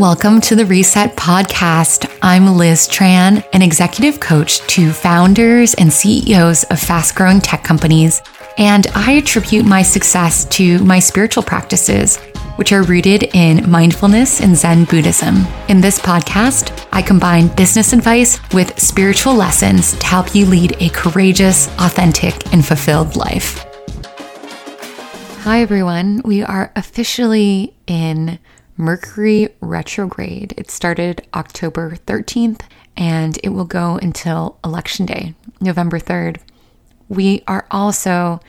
Welcome to the Reset Podcast. I'm Liz Tran, an executive coach to founders and CEOs of fast growing tech companies, and I attribute my success to my spiritual practices, which are rooted in mindfulness and Zen Buddhism. In this podcast, I combine business advice with spiritual lessons to help you lead a courageous, authentic, and fulfilled life. Hi, everyone. We are officially in Mercury retrograde. It started October 13th and it will go until Election Day, November 3rd. We are also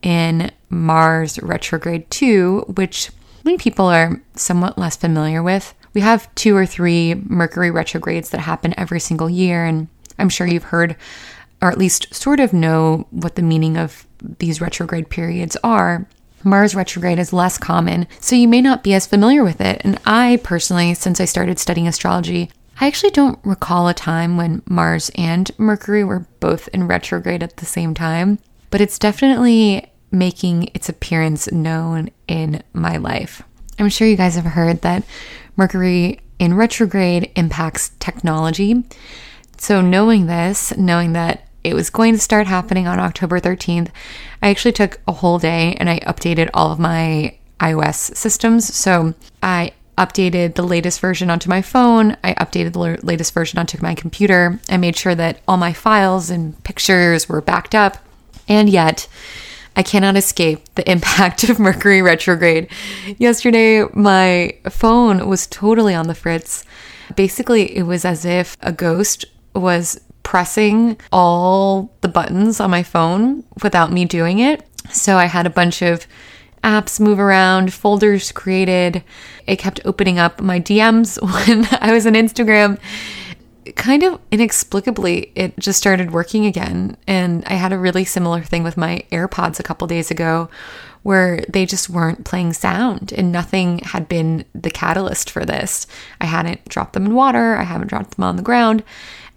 in Mars retrograde 2, which many people are somewhat less familiar with. We have two or three Mercury retrogrades that happen every single year, and I'm sure you've heard or at least sort of know what the meaning of these retrograde periods are. Mars retrograde is less common, so you may not be as familiar with it. And I personally, since I started studying astrology, I actually don't recall a time when Mars and Mercury were both in retrograde at the same time, but it's definitely making its appearance known in my life. I'm sure you guys have heard that Mercury in retrograde impacts technology. So, knowing this, knowing that it was going to start happening on October 13th. I actually took a whole day and I updated all of my iOS systems. So I updated the latest version onto my phone. I updated the latest version onto my computer. I made sure that all my files and pictures were backed up. And yet, I cannot escape the impact of Mercury retrograde. Yesterday, my phone was totally on the fritz. Basically, it was as if a ghost was pressing all the buttons on my phone without me doing it. So I had a bunch of apps move around, folders created. It kept opening up my DMs when I was on Instagram. Kind of inexplicably, it just started working again. And I had a really similar thing with my AirPods a couple days ago where they just weren't playing sound and nothing had been the catalyst for this. I hadn't dropped them in water, I haven't dropped them on the ground.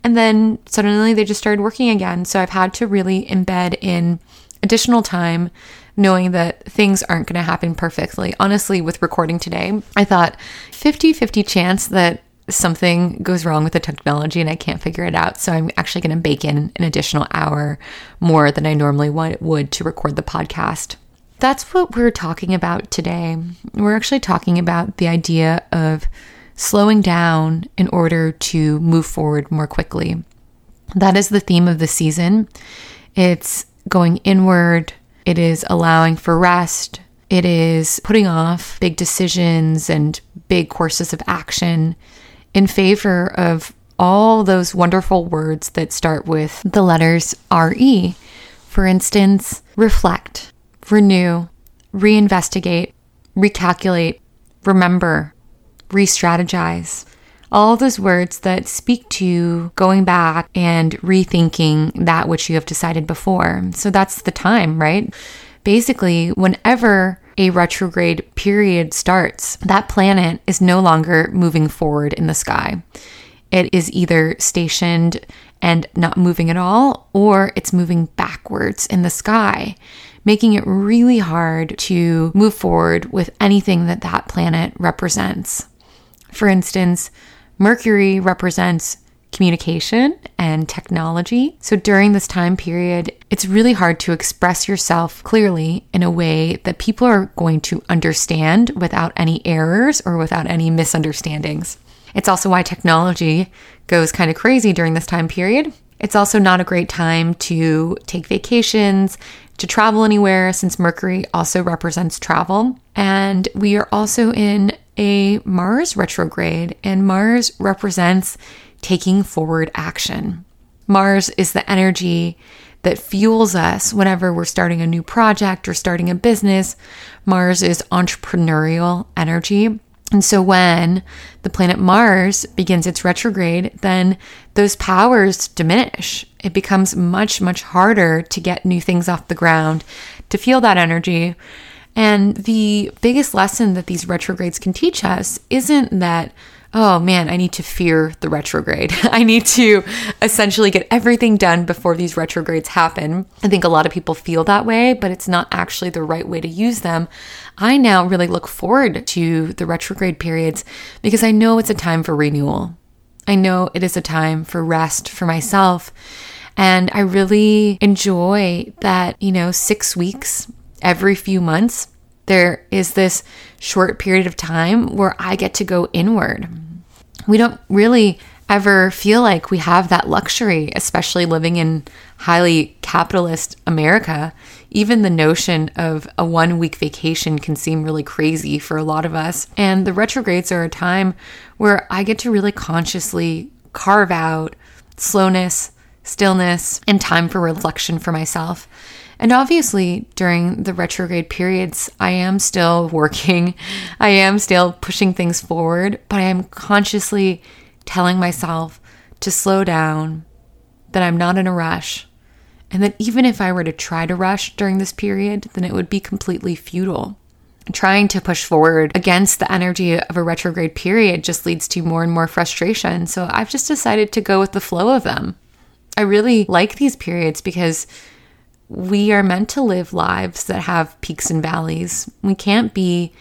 And then suddenly they just started working again. So I've had to really embed in additional time knowing that things aren't going to happen perfectly. Honestly, with recording today, I thought 50 50 chance that something goes wrong with the technology and I can't figure it out. So I'm actually going to bake in an additional hour more than I normally would to record the podcast. That's what we're talking about today. We're actually talking about the idea of slowing down in order to move forward more quickly. That is the theme of the season. It's going inward, it is allowing for rest, it is putting off big decisions and big courses of action in favor of all those wonderful words that start with the letters RE. For instance, reflect, renew, reinvestigate, recalculate, remember, re strategize. All those words that speak to going back and rethinking that which you have decided before. So that's the time, right? Basically, whenever a retrograde period starts, that planet is no longer moving forward in the sky. It is either stationed and not moving at all, or it's moving backwards in the sky, making it really hard to move forward with anything that that planet represents. For instance, Mercury represents communication and technology. So during this time period, it's really hard to express yourself clearly in a way that people are going to understand without any errors or without any misunderstandings. It's also why technology goes kind of crazy during this time period. It's also not a great time to take vacations, to travel anywhere, since Mercury also represents travel. And we are also in a Mars retrograde, and Mars represents taking forward action. Mars is the energy that fuels us whenever we're starting a new project or starting a business. Mars is entrepreneurial energy. And so when the planet Mars begins its retrograde, then those powers diminish. It becomes much, much harder to get new things off the ground, to feel that energy. And the biggest lesson that these retrogrades can teach us isn't that, oh man, I need to fear the retrograde. I need to essentially get everything done before these retrogrades happen. I think a lot of people feel that way, but it's not actually the right way to use them. I now really look forward to the retrograde periods because I know it's a time for renewal. I know it is a time for rest for myself. And I really enjoy that, you know, six weeks every few months, there is this short period of time where I get to go inward we don't really ever feel like we have that luxury, especially living in highly capitalist America. Even the notion of a one week vacation can seem really crazy for a lot of us. And the retrogrades are a time where I get to really consciously carve out slowness, stillness, and time for reflection for myself. And obviously, during the retrograde periods, I am still working, I am still pushing things forward, but I am consciously telling myself to slow down, that I'm not in a rush, and that even if I were to try to rush during this period, then it would be completely futile. Trying to push forward against the energy of a retrograde period just leads to more and more frustration. So I've just decided to go with the flow of them. I really like these periods because we are meant to live lives that have peaks and valleys. We can't be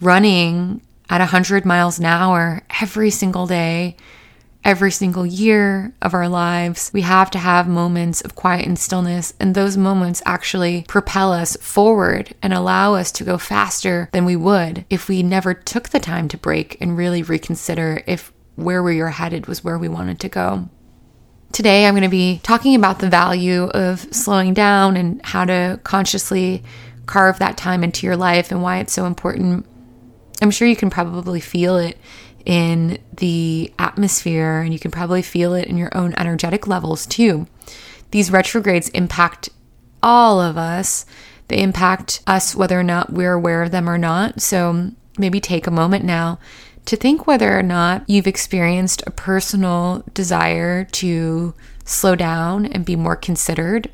running at 100 miles an hour every single day, every single year of our lives. We have to have moments of quiet and stillness, and those moments actually propel us forward and allow us to go faster than we would if we never took the time to break and really reconsider if where we were headed was where we wanted to go. Today, I'm going to be talking about the value of slowing down and how to consciously carve that time into your life and why it's so important. I'm sure you can probably feel it in the atmosphere and you can probably feel it in your own energetic levels too. These retrogrades impact all of us. They impact us whether or not we're aware of them or not. So maybe take a moment now to think whether or not you've experienced a personal desire to slow down and be more considered,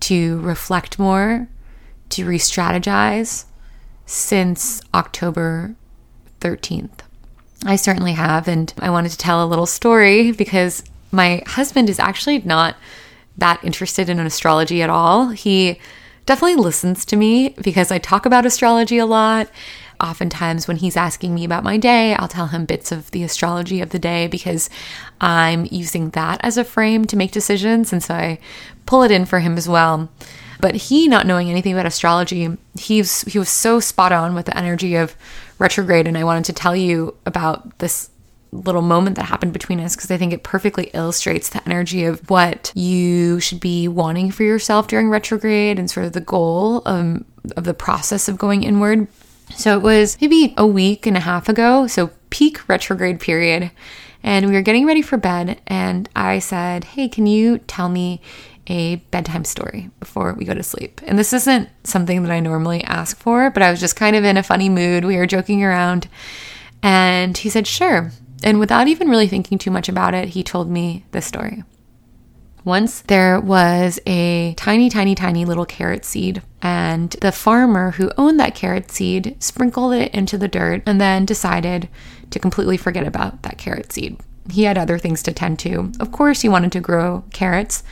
to reflect more, to re strategize since October 13th. I certainly have, and I wanted to tell a little story because my husband is actually not that interested in astrology at all. He definitely listens to me because I talk about astrology a lot oftentimes when he's asking me about my day, I'll tell him bits of the astrology of the day because I'm using that as a frame to make decisions. And so I pull it in for him as well. But he, not knowing anything about astrology, he's he was so spot on with the energy of retrograde. And I wanted to tell you about this little moment that happened between us because I think it perfectly illustrates the energy of what you should be wanting for yourself during retrograde and sort of the goal um, of the process of going inward. So it was maybe a week and a half ago, so peak retrograde period. And we were getting ready for bed, and I said, Hey, can you tell me a bedtime story before we go to sleep? And this isn't something that I normally ask for, but I was just kind of in a funny mood. We were joking around, and he said, Sure. And without even really thinking too much about it, he told me this story. Once there was a tiny, tiny, tiny little carrot seed, and the farmer who owned that carrot seed sprinkled it into the dirt and then decided to completely forget about that carrot seed. He had other things to tend to. Of course, he wanted to grow carrots,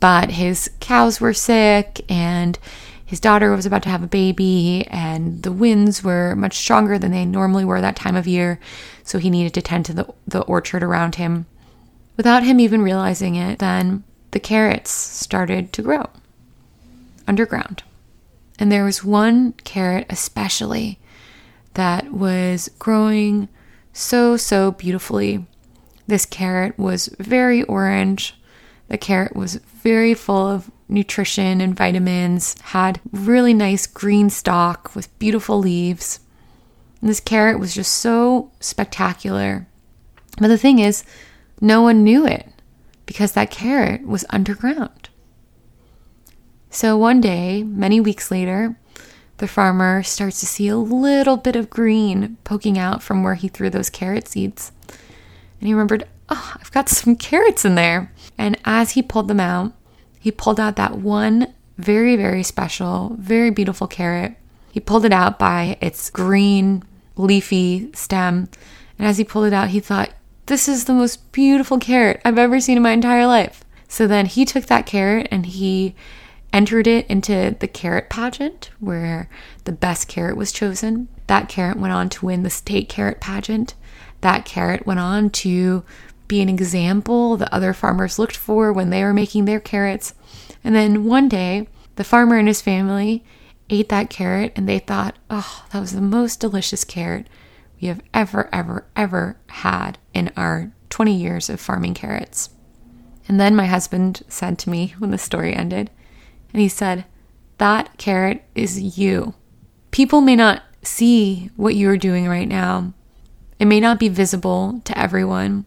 but his cows were sick and his daughter was about to have a baby, and the winds were much stronger than they normally were that time of year. So he needed to tend to the, the orchard around him. Without him even realizing it, then the carrots started to grow underground. And there was one carrot especially that was growing so, so beautifully. This carrot was very orange. The carrot was very full of nutrition and vitamins, had really nice green stalk with beautiful leaves. And this carrot was just so spectacular. But the thing is, no one knew it because that carrot was underground. So one day, many weeks later, the farmer starts to see a little bit of green poking out from where he threw those carrot seeds. And he remembered, oh, I've got some carrots in there. And as he pulled them out, he pulled out that one very, very special, very beautiful carrot. He pulled it out by its green, leafy stem And as he pulled it out, he thought, This is the most beautiful carrot I've ever seen in my entire life. So then he took that carrot and he entered it into the carrot pageant where the best carrot was chosen. That carrot went on to win the state carrot pageant. That carrot went on to be an example that other farmers looked for when they were making their carrots. And then one day, the farmer and his family ate that carrot and they thought, oh, that was the most delicious carrot we have ever, ever, ever had in our 20 years of farming carrots. And then my husband said to me when the story ended, and he said, That carrot is you. People may not see what you are doing right now. It may not be visible to everyone,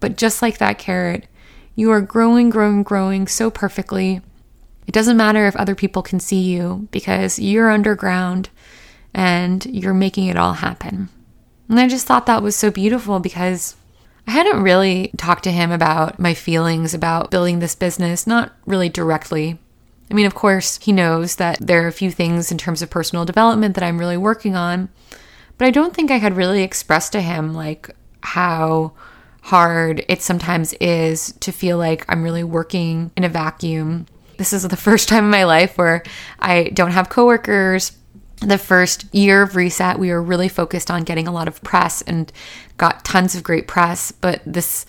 but just like that carrot, you are growing, growing, growing so perfectly. It doesn't matter if other people can see you because you're underground and you're making it all happen. And I just thought that was so beautiful because I hadn't really talked to him about my feelings about building this business, not really directly. I mean, of course, he knows that there are a few things in terms of personal development that I'm really working on, but I don't think I had really expressed to him like how hard it sometimes is to feel like I'm really working in a vacuum. This is the first time in my life where I don't have coworkers. The first year of Reset, we were really focused on getting a lot of press and got tons of great press, but this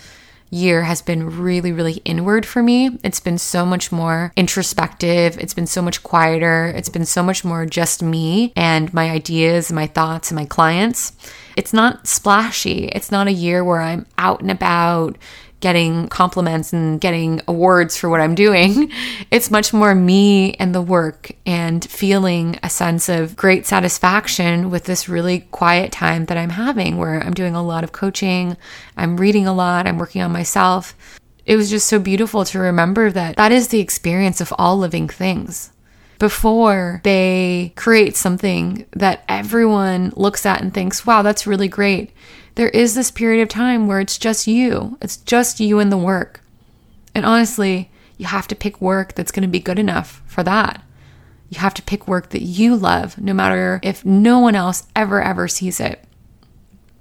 year has been really, really inward for me. It's been so much more introspective. It's been so much quieter. It's been so much more just me and my ideas and my thoughts and my clients. It's not splashy. It's not a year where I'm out and about getting compliments and getting awards for what I'm doing. It's much more me and the work and feeling a sense of great satisfaction with this really quiet time that I'm having where I'm doing a lot of coaching, I'm reading a lot, I'm working on myself. It was just so beautiful to remember that that is the experience of all living things. Before they create something that everyone looks at and thinks, wow, that's really great there is this period of time where it's just you. It's just you and the work. And honestly, you have to pick work that's going to be good enough for that. You have to pick work that you love, no matter if no one else ever, ever sees it.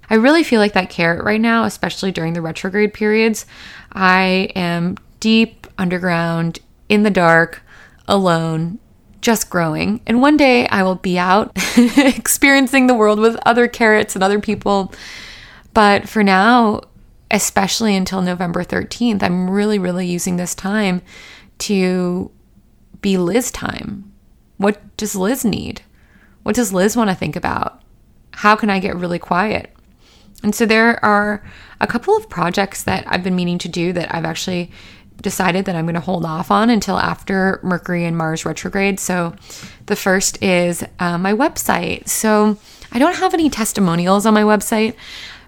I really feel like that carrot right now, especially during the retrograde periods. I am deep underground, in the dark, alone, just growing. And one day I will be out experiencing the world with other carrots and other people but for now, especially until November 13th, I'm really, really using this time to be Liz time. What does Liz need? What does Liz want to think about? How can I get really quiet? And so there are a couple of projects that I've been meaning to do that I've actually decided that I'm going to hold off on until after Mercury and Mars retrograde. So the first is uh, my website. So I don't have any testimonials on my website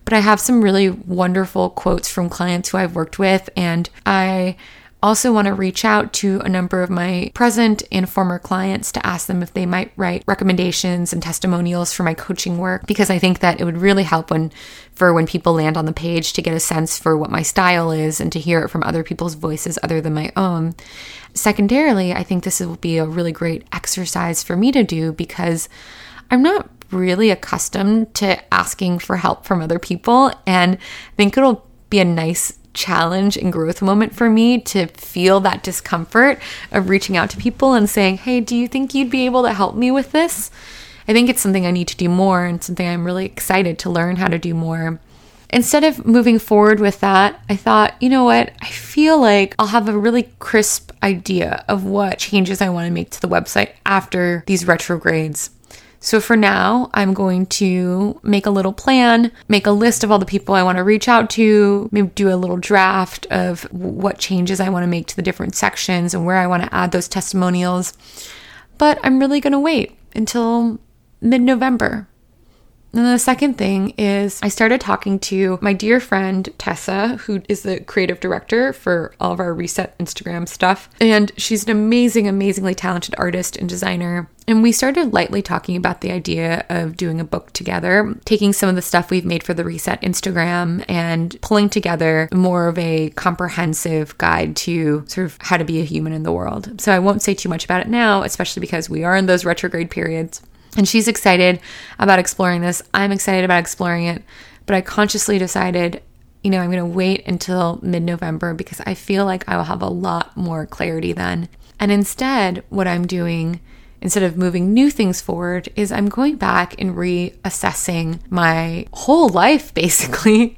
but I have some really wonderful quotes from clients who I've worked with. And I also want to reach out to a number of my present and former clients to ask them if they might write recommendations and testimonials for my coaching work because I think that it would really help when for when people land on the page to get a sense for what my style is and to hear it from other people's voices other than my own. Secondarily, I think this will be a really great exercise for me to do because I'm not really accustomed to asking for help from other people. And I think it'll be a nice challenge and growth moment for me to feel that discomfort of reaching out to people and saying, Hey, do you think you'd be able to help me with this? I think it's something I need to do more and something I'm really excited to learn how to do more. Instead of moving forward with that, I thought, you know what? I feel like I'll have a really crisp idea of what changes I want to make to the website after these retrogrades. So for now, I'm going to make a little plan, make a list of all the people I want to reach out to, maybe do a little draft of what changes I want to make to the different sections and where I want to add those testimonials. But I'm really going to wait until mid November and the second thing is, I started talking to my dear friend Tessa, who is the creative director for all of our Reset Instagram stuff. And she's an amazing, amazingly talented artist and designer. And we started lightly talking about the idea of doing a book together, taking some of the stuff we've made for the Reset Instagram and pulling together more of a comprehensive guide to sort of how to be a human in the world. So I won't say too much about it now, especially because we are in those retrograde periods. And she's excited about exploring this. I'm excited about exploring it. But I consciously decided, you know, I'm going to wait until mid November because I feel like I will have a lot more clarity then. And instead, what I'm doing instead of moving new things forward is I'm going back and reassessing my whole life basically.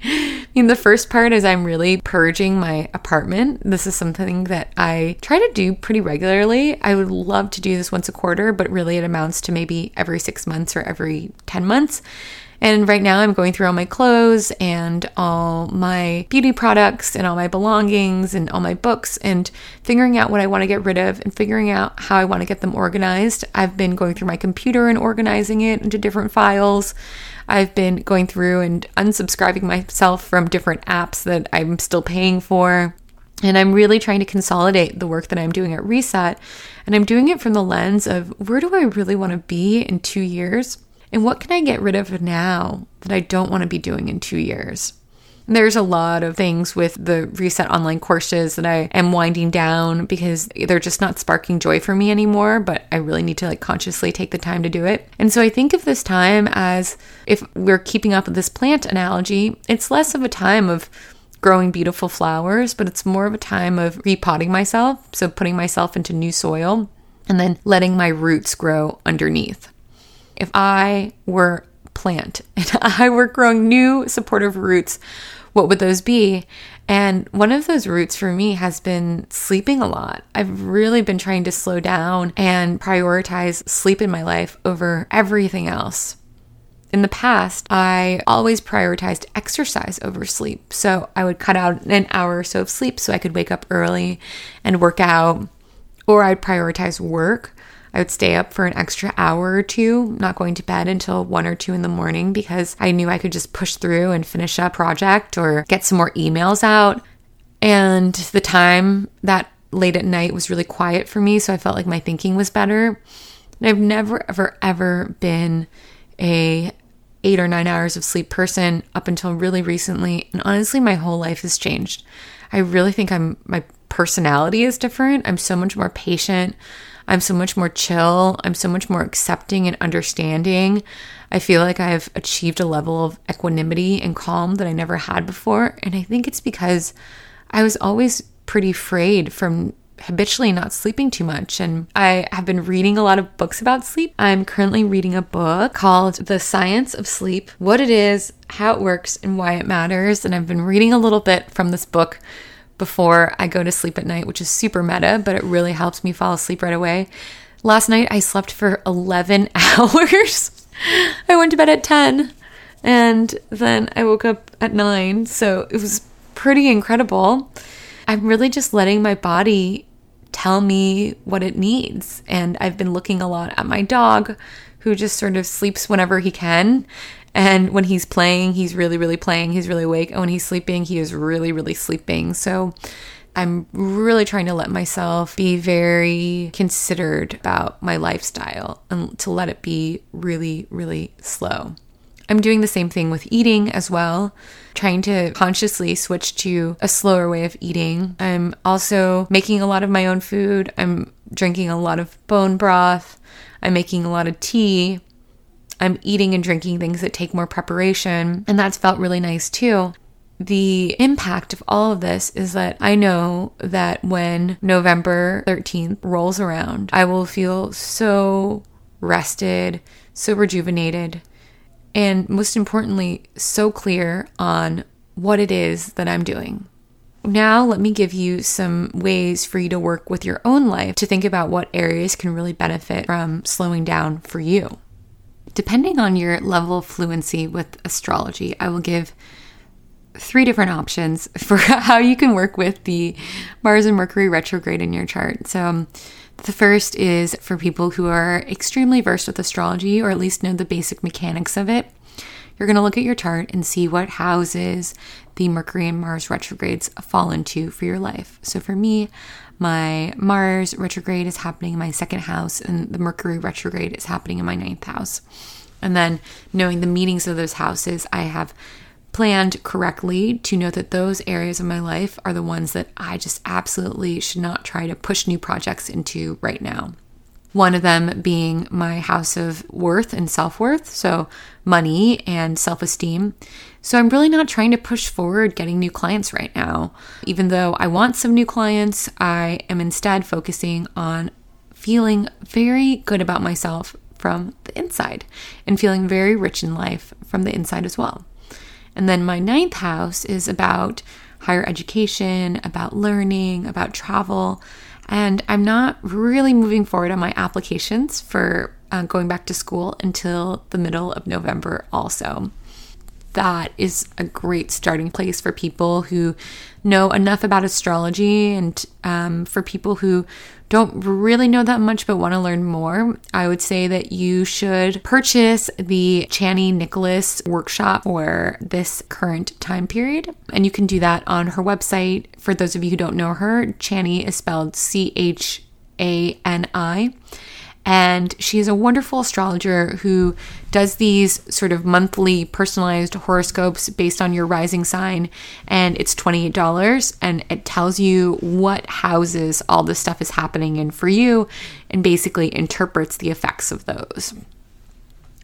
Mean, the first part is I'm really purging my apartment. This is something that I try to do pretty regularly. I would love to do this once a quarter, but really it amounts to maybe every six months or every 10 months. And right now I'm going through all my clothes and all my beauty products and all my belongings and all my books and figuring out what I want to get rid of and figuring out how I want to get them organized. I've been going through my computer and organizing it into different files. I've been going through and unsubscribing myself from different apps that I'm still paying for. And I'm really trying to consolidate the work that I'm doing at Reset. And I'm doing it from the lens of where do I really want to be in two years? And what can I get rid of now that I don't want to be doing in two years? There's a lot of things with the reset online courses that I am winding down because they're just not sparking joy for me anymore, but I really need to like consciously take the time to do it. And so I think of this time as if we're keeping up with this plant analogy, it's less of a time of growing beautiful flowers, but it's more of a time of repotting myself. So putting myself into new soil and then letting my roots grow underneath if I were plant and I were growing new supportive roots, what would those be? And one of those roots for me has been sleeping a lot. I've really been trying to slow down and prioritize sleep in my life over everything else. In the past, I always prioritized exercise over sleep. So I would cut out an hour or so of sleep so I could wake up early and work out, or I'd prioritize work I would stay up for an extra hour or two, not going to bed until one or two in the morning because I knew I could just push through and finish a project or get some more emails out. And the time that late at night was really quiet for me, so I felt like my thinking was better. And I've never, ever, ever been a eight or nine hours of sleep person up until really recently. And honestly, my whole life has changed. I really think I'm my personality is different. I'm so much more patient. I'm so much more chill. I'm so much more accepting and understanding. I feel like I've achieved a level of equanimity and calm that I never had before. And I think it's because I was always pretty afraid from habitually not sleeping too much. And I have been reading a lot of books about sleep. I'm currently reading a book called The Science of Sleep What It Is, How It Works, and Why It Matters. And I've been reading a little bit from this book before I go to sleep at night, which is super meta, but it really helps me fall asleep right away. Last night I slept for 11 hours. I went to bed at 10 and then I woke up at 9. So it was pretty incredible. I'm really just letting my body tell me what it needs. And I've been looking a lot at my dog, who just sort of sleeps whenever he can. And when he's playing, he's really, really playing. He's really awake. And when he's sleeping, he is really, really sleeping. So I'm really trying to let myself be very considered about my lifestyle and to let it be really, really slow. I'm doing the same thing with eating as well, trying to consciously switch to a slower way of eating. I'm also making a lot of my own food. I'm drinking a lot of bone broth. I'm making a lot of tea. I'm eating and drinking things that take more preparation. And that's felt really nice too. The impact of all of this is that I know that when November 13th rolls around, I will feel so rested, so rejuvenated, and most importantly, so clear on what it is that I'm doing. Now, let me give you some ways for you to work with your own life to think about what areas can really benefit from slowing down for you. Depending on your level of fluency with astrology, I will give three different options for how you can work with the Mars and Mercury retrograde in your chart. So, um, the first is for people who are extremely versed with astrology or at least know the basic mechanics of it. You're going to look at your chart and see what houses the Mercury and Mars retrogrades fall into for your life. So for me, my Mars retrograde is happening in my second house, and the Mercury retrograde is happening in my ninth house. And then knowing the meanings of those houses, I have planned correctly to know that those areas of my life are the ones that I just absolutely should not try to push new projects into right now. One of them being my house of worth and self worth, so money and self esteem. So I'm really not trying to push forward getting new clients right now. Even though I want some new clients, I am instead focusing on feeling very good about myself from the inside and feeling very rich in life from the inside as well. And then my ninth house is about higher education, about learning, about travel. And I'm not really moving forward on my applications for uh, going back to school until the middle of November, also that is a great starting place for people who know enough about astrology and um, for people who don't really know that much but want to learn more, I would say that you should purchase the Chani Nicholas workshop for this current time period. And you can do that on her website. For those of you who don't know her, Chani is spelled C H A N I. And she is a wonderful astrologer who does these sort of monthly personalized horoscopes based on your rising sign. And it's $28 and it tells you what houses all this stuff is happening in for you and basically interprets the effects of those.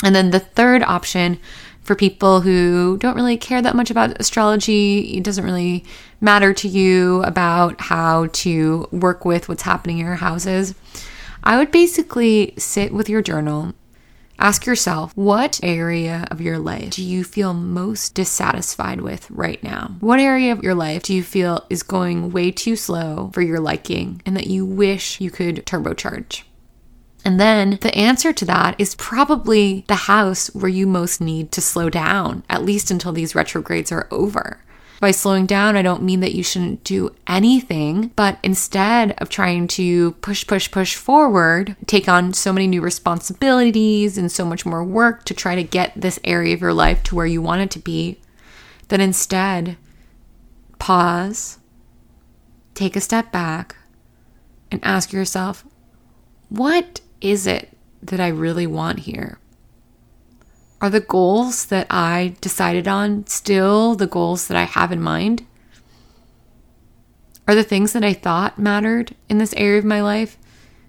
And then the third option for people who don't really care that much about astrology, it doesn't really matter to you about how to work with what's happening in your houses I would basically sit with your journal, ask yourself, what area of your life do you feel most dissatisfied with right now? What area of your life do you feel is going way too slow for your liking and that you wish you could turbocharge? And then the answer to that is probably the house where you most need to slow down, at least until these retrogrades are over. By slowing down, I don't mean that you shouldn't do anything, but instead of trying to push, push, push forward, take on so many new responsibilities and so much more work to try to get this area of your life to where you want it to be, then instead pause, take a step back, and ask yourself, what is it that I really want here? Are the goals that I decided on still the goals that I have in mind? Are the things that I thought mattered in this area of my life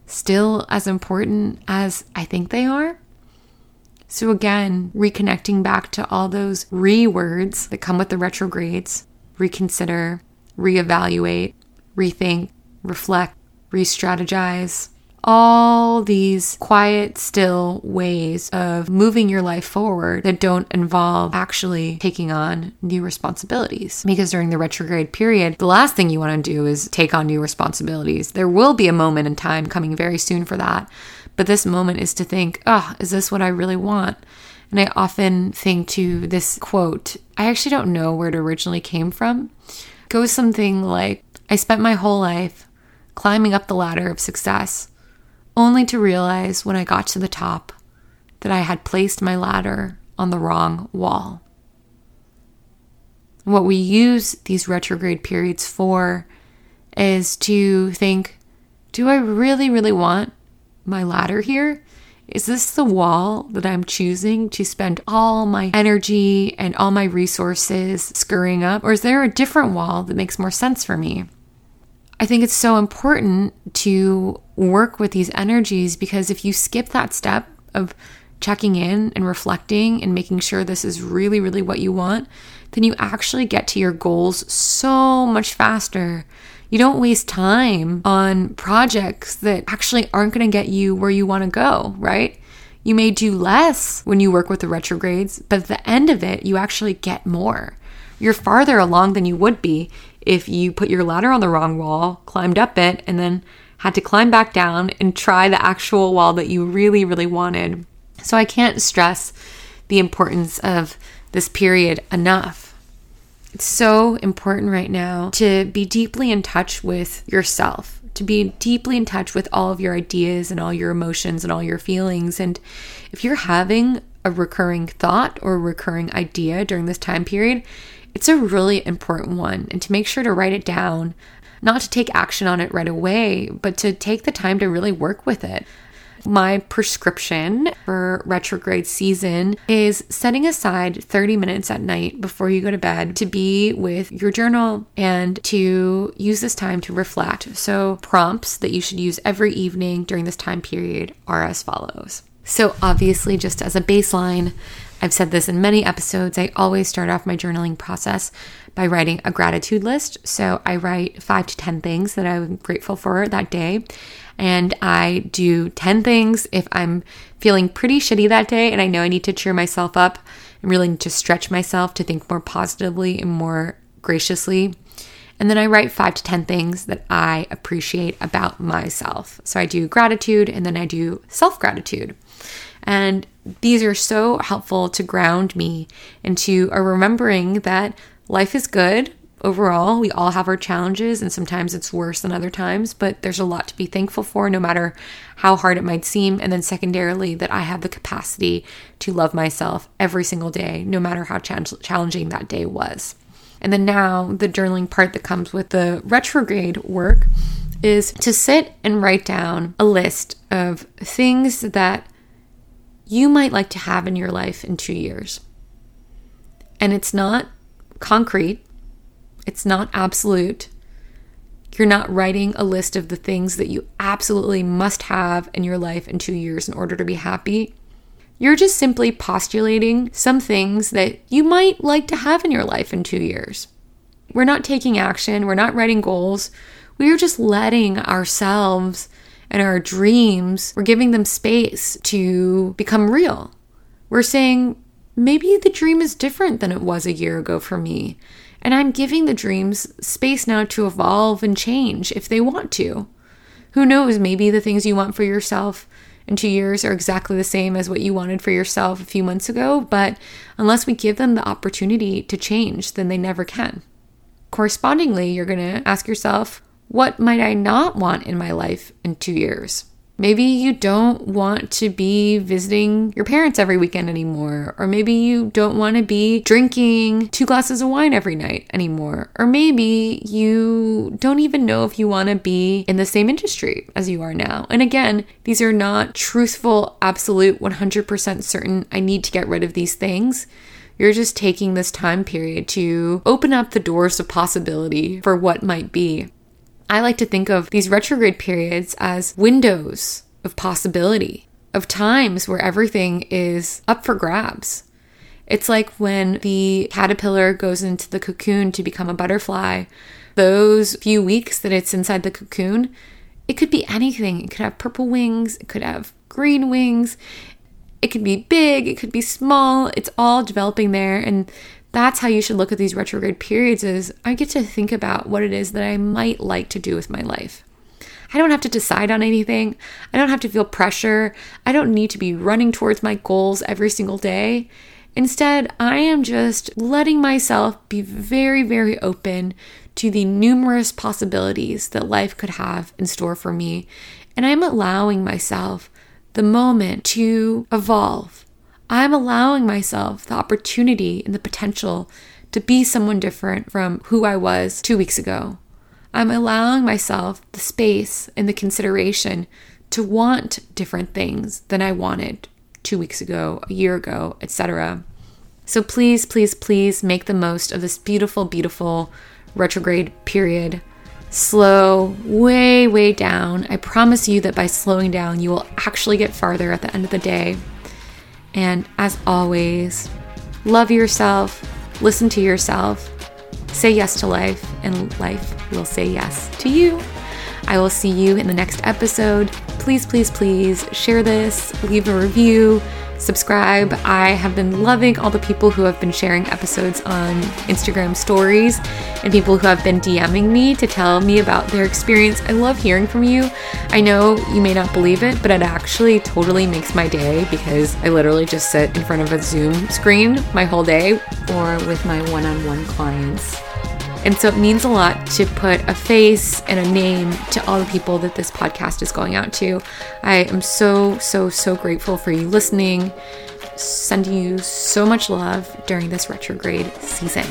still as important as I think they are? So, again, reconnecting back to all those re words that come with the retrogrades reconsider, reevaluate, rethink, reflect, re strategize, all these quiet, still ways of moving your life forward that don't involve actually taking on new responsibilities. Because during the retrograde period, the last thing you want to do is take on new responsibilities. There will be a moment in time coming very soon for that. But this moment is to think, oh, is this what I really want? And I often think to this quote, I actually don't know where it originally came from. It goes something like, I spent my whole life climbing up the ladder of success only to realize when I got to the top that I had placed my ladder on the wrong wall. What we use these retrograde periods for is to think do I really, really want my ladder here? Is this the wall that I'm choosing to spend all my energy and all my resources scurrying up? Or is there a different wall that makes more sense for me? I think it's so important to work with these energies because if you skip that step of checking in and reflecting and making sure this is really, really what you want, then you actually get to your goals so much faster. You don't waste time on projects that actually aren't going to get you where you want to go, right? You may do less when you work with the retrogrades, but at the end of it, you actually get more. You're farther along than you would be if you put your ladder on the wrong wall, climbed up it, and then had to climb back down and try the actual wall that you really, really wanted. So I can't stress the importance of this period enough. It's so important right now to be deeply in touch with yourself, to be deeply in touch with all of your ideas and all your emotions and all your feelings. And if you're having a recurring thought or recurring idea during this time period, it's a really important one, and to make sure to write it down, not to take action on it right away, but to take the time to really work with it. My prescription for retrograde season is setting aside 30 minutes at night before you go to bed to be with your journal and to use this time to reflect. So, prompts that you should use every evening during this time period are as follows. So, obviously, just as a baseline, I've said this in many episodes. I always start off my journaling process by writing a gratitude list. So I write five to 10 things that I'm grateful for that day. And I do 10 things if I'm feeling pretty shitty that day and I know I need to cheer myself up and really need to stretch myself to think more positively and more graciously. And then I write five to 10 things that I appreciate about myself. So I do gratitude and then I do self gratitude. And these are so helpful to ground me into a uh, remembering that life is good overall. We all have our challenges, and sometimes it's worse than other times, but there's a lot to be thankful for, no matter how hard it might seem. And then, secondarily, that I have the capacity to love myself every single day, no matter how challenging that day was. And then, now the journaling part that comes with the retrograde work is to sit and write down a list of things that you might like to have in your life in two years. And it's not concrete, it's not absolute. You're not writing a list of the things that you absolutely must have in your life in two years in order to be happy. You're just simply postulating some things that you might like to have in your life in two years. We're not taking action, we're not writing goals. We are just letting ourselves and our dreams, we're giving them space to become real. We're saying, maybe the dream is different than it was a year ago for me. And I'm giving the dreams space now to evolve and change if they want to. Who knows, maybe the things you want for yourself in two years are exactly the same as what you wanted for yourself a few months ago, but unless we give them the opportunity to change, then they never can. Correspondingly, you're to ask yourself, what might I not want in my life in two years? Maybe you don't want to be visiting your parents every weekend anymore. Or maybe you don't want to be drinking two glasses of wine every night anymore. Or maybe you don't even know if you want to be in the same industry as you are now. And again, these are not truthful, absolute, 100% certain, I need to get rid of these things. You're just taking this time period to open up the doors of possibility for what might be. I like to think of these retrograde periods as windows of possibility, of times where everything is up for grabs. It's like when the caterpillar goes into the cocoon to become a butterfly, those few weeks that it's inside the cocoon, it could be anything. It could have purple wings, it could have green wings, it could be big, it could be small. It's all developing there. And that's how you should look at these retrograde periods is I get to think about what it is that I might like to do with my life. I don't have to decide on anything. I don't have to feel pressure. I don't need to be running towards my goals every single day. Instead, I am just letting myself be very, very open to the numerous possibilities that life could have in store for me. And I'm allowing myself the moment to evolve I'm allowing myself the opportunity and the potential to be someone different from who I was two weeks ago. I'm allowing myself the space and the consideration to want different things than I wanted two weeks ago, a year ago, etc. So please, please, please make the most of this beautiful, beautiful retrograde period. Slow way, way down. I promise you that by slowing down, you will actually get farther at the end of the day. And as always, love yourself, listen to yourself, say yes to life, and life will say yes to you. I will see you in the next episode. Please, please, please share this, leave a review subscribe. I have been loving all the people who have been sharing episodes on Instagram stories and people who have been DMing me to tell me about their experience. I love hearing from you. I know you may not believe it, but it actually totally makes my day because I literally just sit in front of a Zoom screen my whole day or with my one on one clients. And so it means a lot to put a face and a name to all the people that this podcast is going out to. I am so, so, so grateful for you listening. Sending you so much love during this retrograde season.